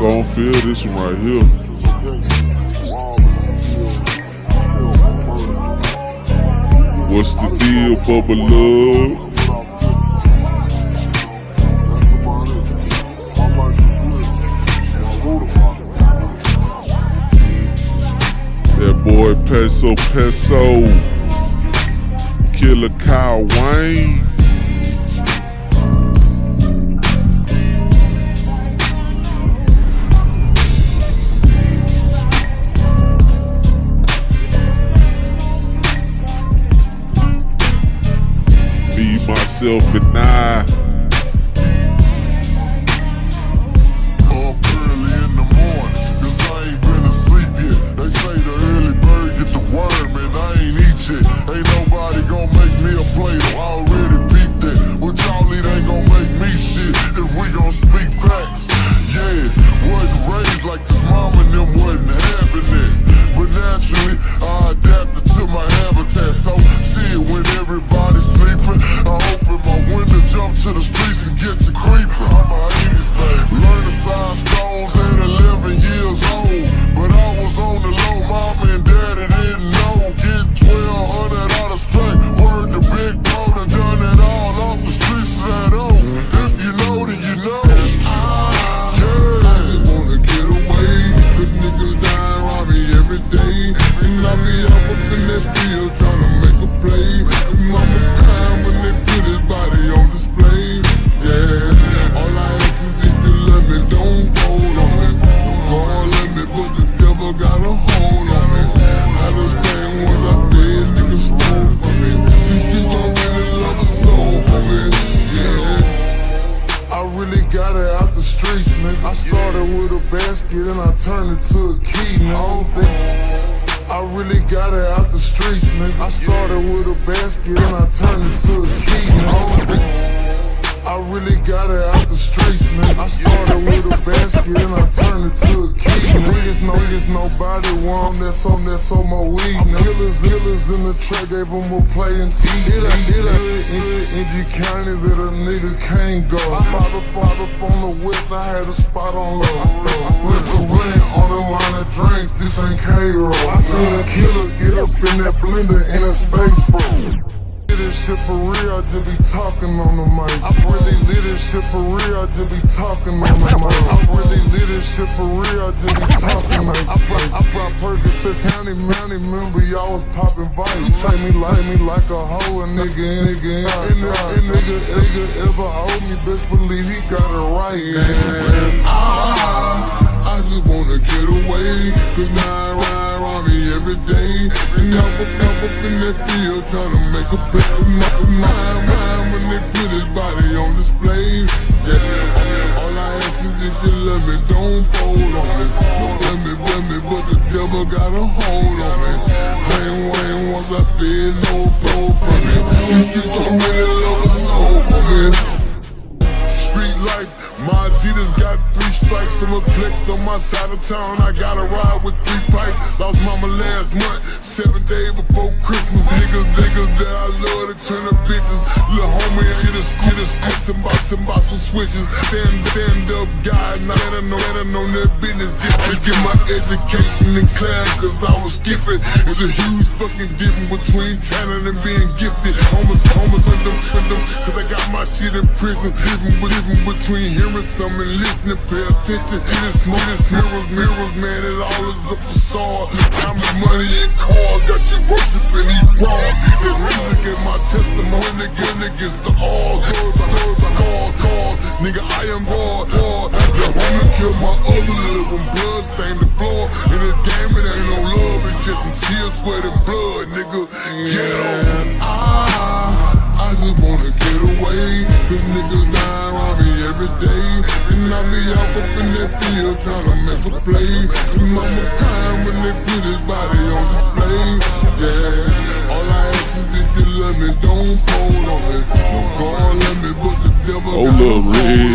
Gon' feel this one right here. What's the deal, Bubba Luv? That boy Peso Peso. Killer Cal Wayne. Myself, and I. every day. And I be up up in that field trying to make a play. A basket and I turned it to a key, nigga. I don't think I really got it out the streets, nigga. I started with a basket and I turned it to a key, nigga. I don't think I really got it out the. I started with a basket and I turned it to a key, nigga. Niggas know it's nobody one that's on that's on my weed. Killers, killers in the track gave them a playing T. Hit a, hit a, in, in G County that a nigga can't go. I pop up, pop up on the west, I had a spot on low. I spent, I rent on a line of drink, this ain't K-Roll. I seen a killer get up in that blender and his face froze. This shit for real, I just be talking on the mic. I really lit this shit for real, I just be talking on the mic. I really lit this shit for real, I just be talking like I brought, I brought Percocets, County Mounty, remember y'all was popping vice. You take me like me like a hoe, a nigga, nigga, and the and nigga, nigga ever hold me, best believe he got it right. Yeah. Ah, I just wanna get away, cause now I ride around me every day. And I'm up, I'm up in that field trying to make a play. My mind, mind when they put his body on display. Yeah, all I ask is if you love me, don't fold on me. Don't blame me, blame me, but the devil got a hold on me. Wayne, Wayne, once I feel low flow from me. These streets don't really love a soul for me. Street life, my Adidas got stripes and flex on my side of town. I got a ride with three pipes. Lost mama last month, seven days before Christmas. Niggas, niggas that I love to turn up bitches. Little homie, shit is shit is squats and box and box some switches. Stand, stand up guy, now that I know that I know that business. Get get my education in class, cause I was skipping. There's a huge fucking difference between talent and being gifted. Homeless, homeless, and them, and them, cause I shit in prison. Living, living between hearing some and listening. Pay attention this, know this mirrors, mirrors, man, it all is a facade. Time and money and cars, got you worshiping these bras. The music in my testimony again against the all. Doors, I call, call. Nigga, I am God, God. The homie killed my other little blood stained the floor. In this game, it ain't no love, it's just some tears, sweat, and blood, nigga. Get on. Away. Cause niggas dying around me every day. And I be out up in that field trying to make a play. And mama crying when they put his body on display. Yeah, all I ask is if you love me, don't fold on me. Don't call on me, but the devil Hold got a hold Red. on me.